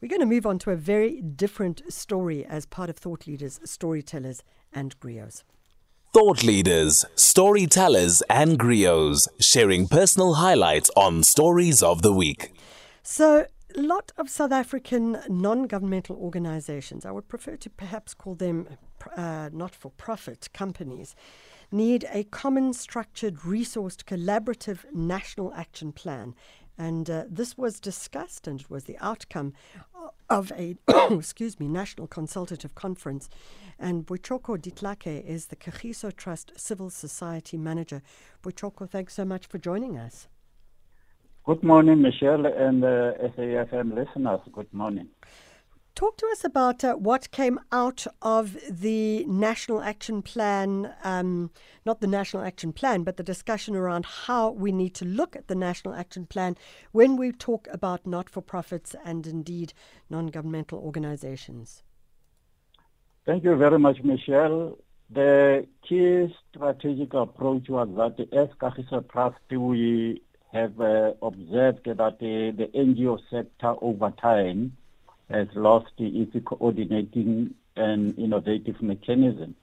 We're going to move on to a very different story as part of Thought Leaders, Storytellers, and Griots. Thought leaders, storytellers, and griots sharing personal highlights on stories of the week. So, a lot of South African non governmental organizations, I would prefer to perhaps call them uh, not for profit companies, need a common, structured, resourced, collaborative national action plan. And uh, this was discussed and it was the outcome of a, excuse me, national consultative conference. And Boichoko Ditlake is the Kagiso Trust Civil Society Manager. Boichoko, thanks so much for joining us. Good morning, Michelle and uh, SAFM listeners. Good morning. Talk to us about uh, what came out of the National Action Plan, um, not the National Action Plan, but the discussion around how we need to look at the National Action Plan when we talk about not for profits and indeed non governmental organizations. Thank you very much, Michelle. The key strategic approach was that as Kagiso Trust, we have uh, observed that uh, the NGO sector over time has lost its coordinating and innovative mechanism.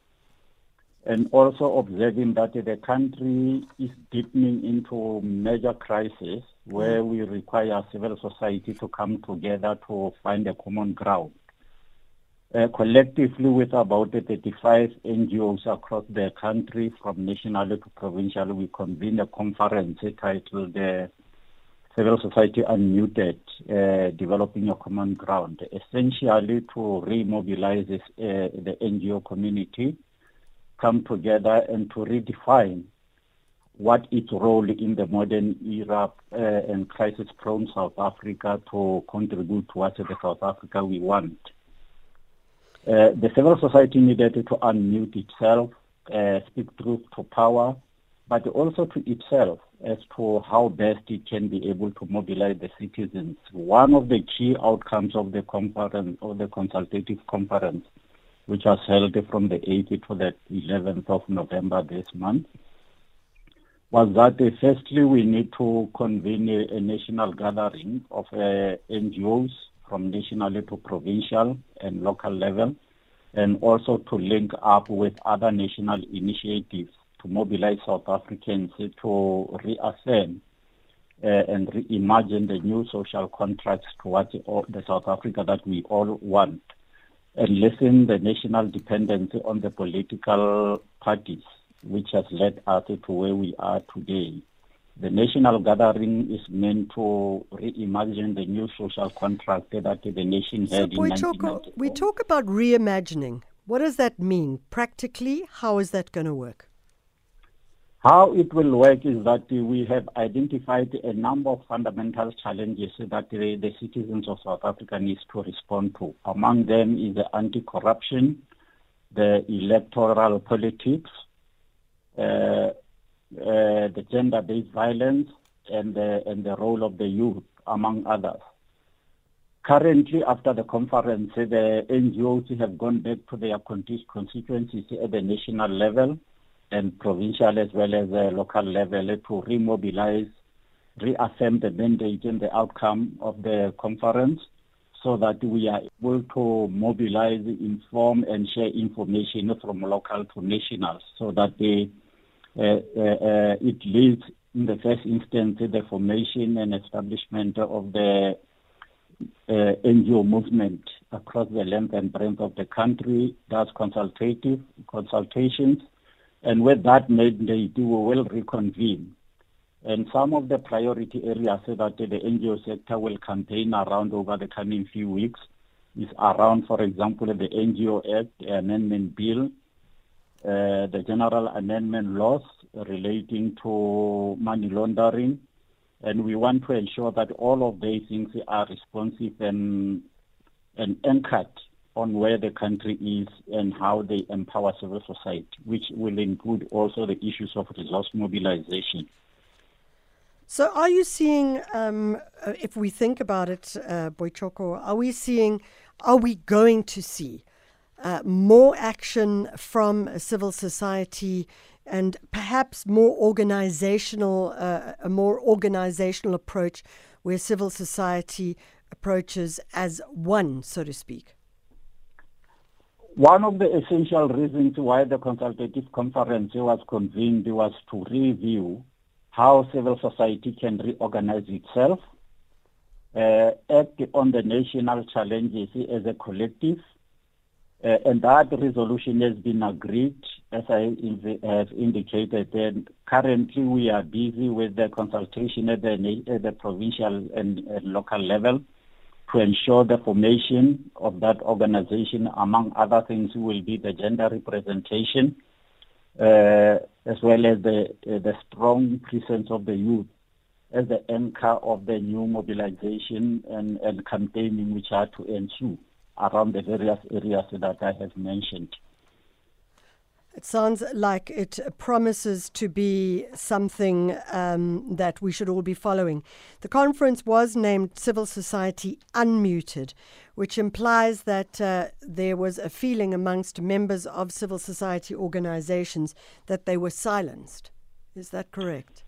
And also observing that the country is deepening into major crisis where we require civil society to come together to find a common ground. Uh, collectively with about 35 NGOs across the country from national to provincial, we convened a conference titled uh, civil society unmuted, uh, developing a common ground, essentially to remobilize this, uh, the NGO community, come together and to redefine what its role in the modern era uh, and crisis-prone South Africa to contribute towards the South Africa we want. Uh, the civil society needed to unmute itself, uh, speak truth to power, but also to itself as to how best it can be able to mobilize the citizens. One of the key outcomes of the conference, or the consultative conference, which was held from the 8th to the 11th of November this month, was that uh, firstly we need to convene a, a national gathering of uh, NGOs from national to provincial and local level, and also to link up with other national initiatives to mobilize South Africans to reaffirm uh, and reimagine the new social contracts towards the South Africa that we all want, and lessen the national dependency on the political parties, which has led us to where we are today. The national gathering is meant to reimagine the new social contract that the nation so had in Boichoko, We talk about reimagining. What does that mean? Practically, how is that going to work? How it will work is that we have identified a number of fundamental challenges that the, the citizens of South Africa need to respond to. Among them is the anti-corruption, the electoral politics, uh, uh, the gender-based violence, and the, and the role of the youth, among others. Currently, after the conference, the NGOs have gone back to their constituencies at the national level and provincial as well as the local level to remobilize, reaffirm the mandate and the outcome of the conference so that we are able to mobilize, inform and share information from local to national so that they, uh, uh, uh, it leads in the first instance the formation and establishment of the uh, NGO movement across the length and breadth of the country. That's consultative consultations and with that mandate, we will reconvene. And some of the priority areas that the NGO sector will campaign around over the coming few weeks is around, for example, the NGO Act, Amendment Bill, uh, the General Amendment Laws relating to money laundering, and we want to ensure that all of these things are responsive and, and anchored on where the country is and how they empower civil society, which will include also the issues of resource mobilization. So, are you seeing, um, uh, if we think about it, uh, are we seeing, are we going to see uh, more action from civil society and perhaps more organizational, uh, a more organizational approach where civil society approaches as one, so to speak? One of the essential reasons why the consultative conference was convened was to review how civil society can reorganize itself, uh, act on the national challenges as a collective, uh, and that resolution has been agreed, as I have indicated. And currently, we are busy with the consultation at the, at the provincial and, and local level to ensure the formation of that organization. Among other things, will be the gender representation, uh, as well as the uh, the strong presence of the youth as the anchor of the new mobilization and, and campaigning which are to ensue around the various areas that I have mentioned. It sounds like it promises to be something um, that we should all be following. The conference was named Civil Society Unmuted, which implies that uh, there was a feeling amongst members of civil society organizations that they were silenced. Is that correct?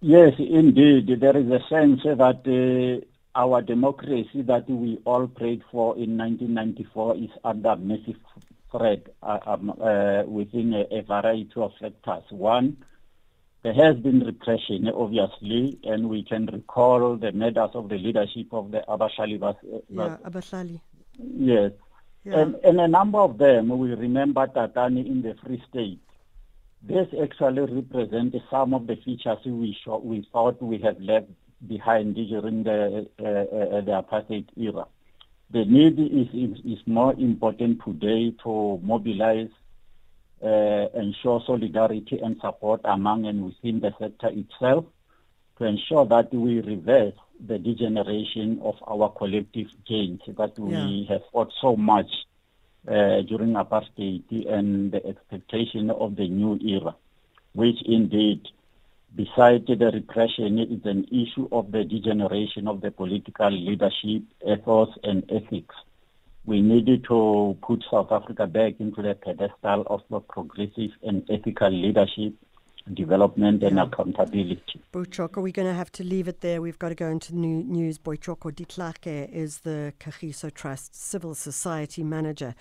Yes, indeed. There is a sense that uh, our democracy that we all prayed for in 1994 is under massive threat uh, um, uh, within a, a, variety of factors. One, there has been repression, obviously, and we can recall the murders of the leadership of the Abahlali. Uh, yeah, Abahlali. Yes. Yeah. And, and a number of them, we remember Tatane in the Free State. This actually represents some of the features we, we thought we had left behind during the, uh, uh, the apartheid era. The need is, is, is more important today to mobilize, uh, ensure solidarity and support among and within the sector itself to ensure that we reverse the degeneration of our collective gains that we yeah. have fought so much uh, during apartheid and the expectation of the new era, which indeed Besides the repression, it is an issue of the degeneration of the political leadership, ethos, and ethics. We needed to put South Africa back into the pedestal of the progressive and ethical leadership, development, and accountability. Boichoko, we're going to have to leave it there. We've got to go into new news. Boichoko Ditlake is the Kagiso Trust Civil Society Manager,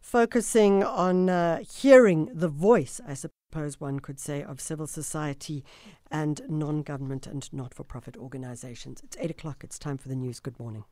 focusing on uh, hearing the voice, I suppose suppose one could say, of civil society and non government and not for profit organizations. It's 8 o'clock. It's time for the news. Good morning.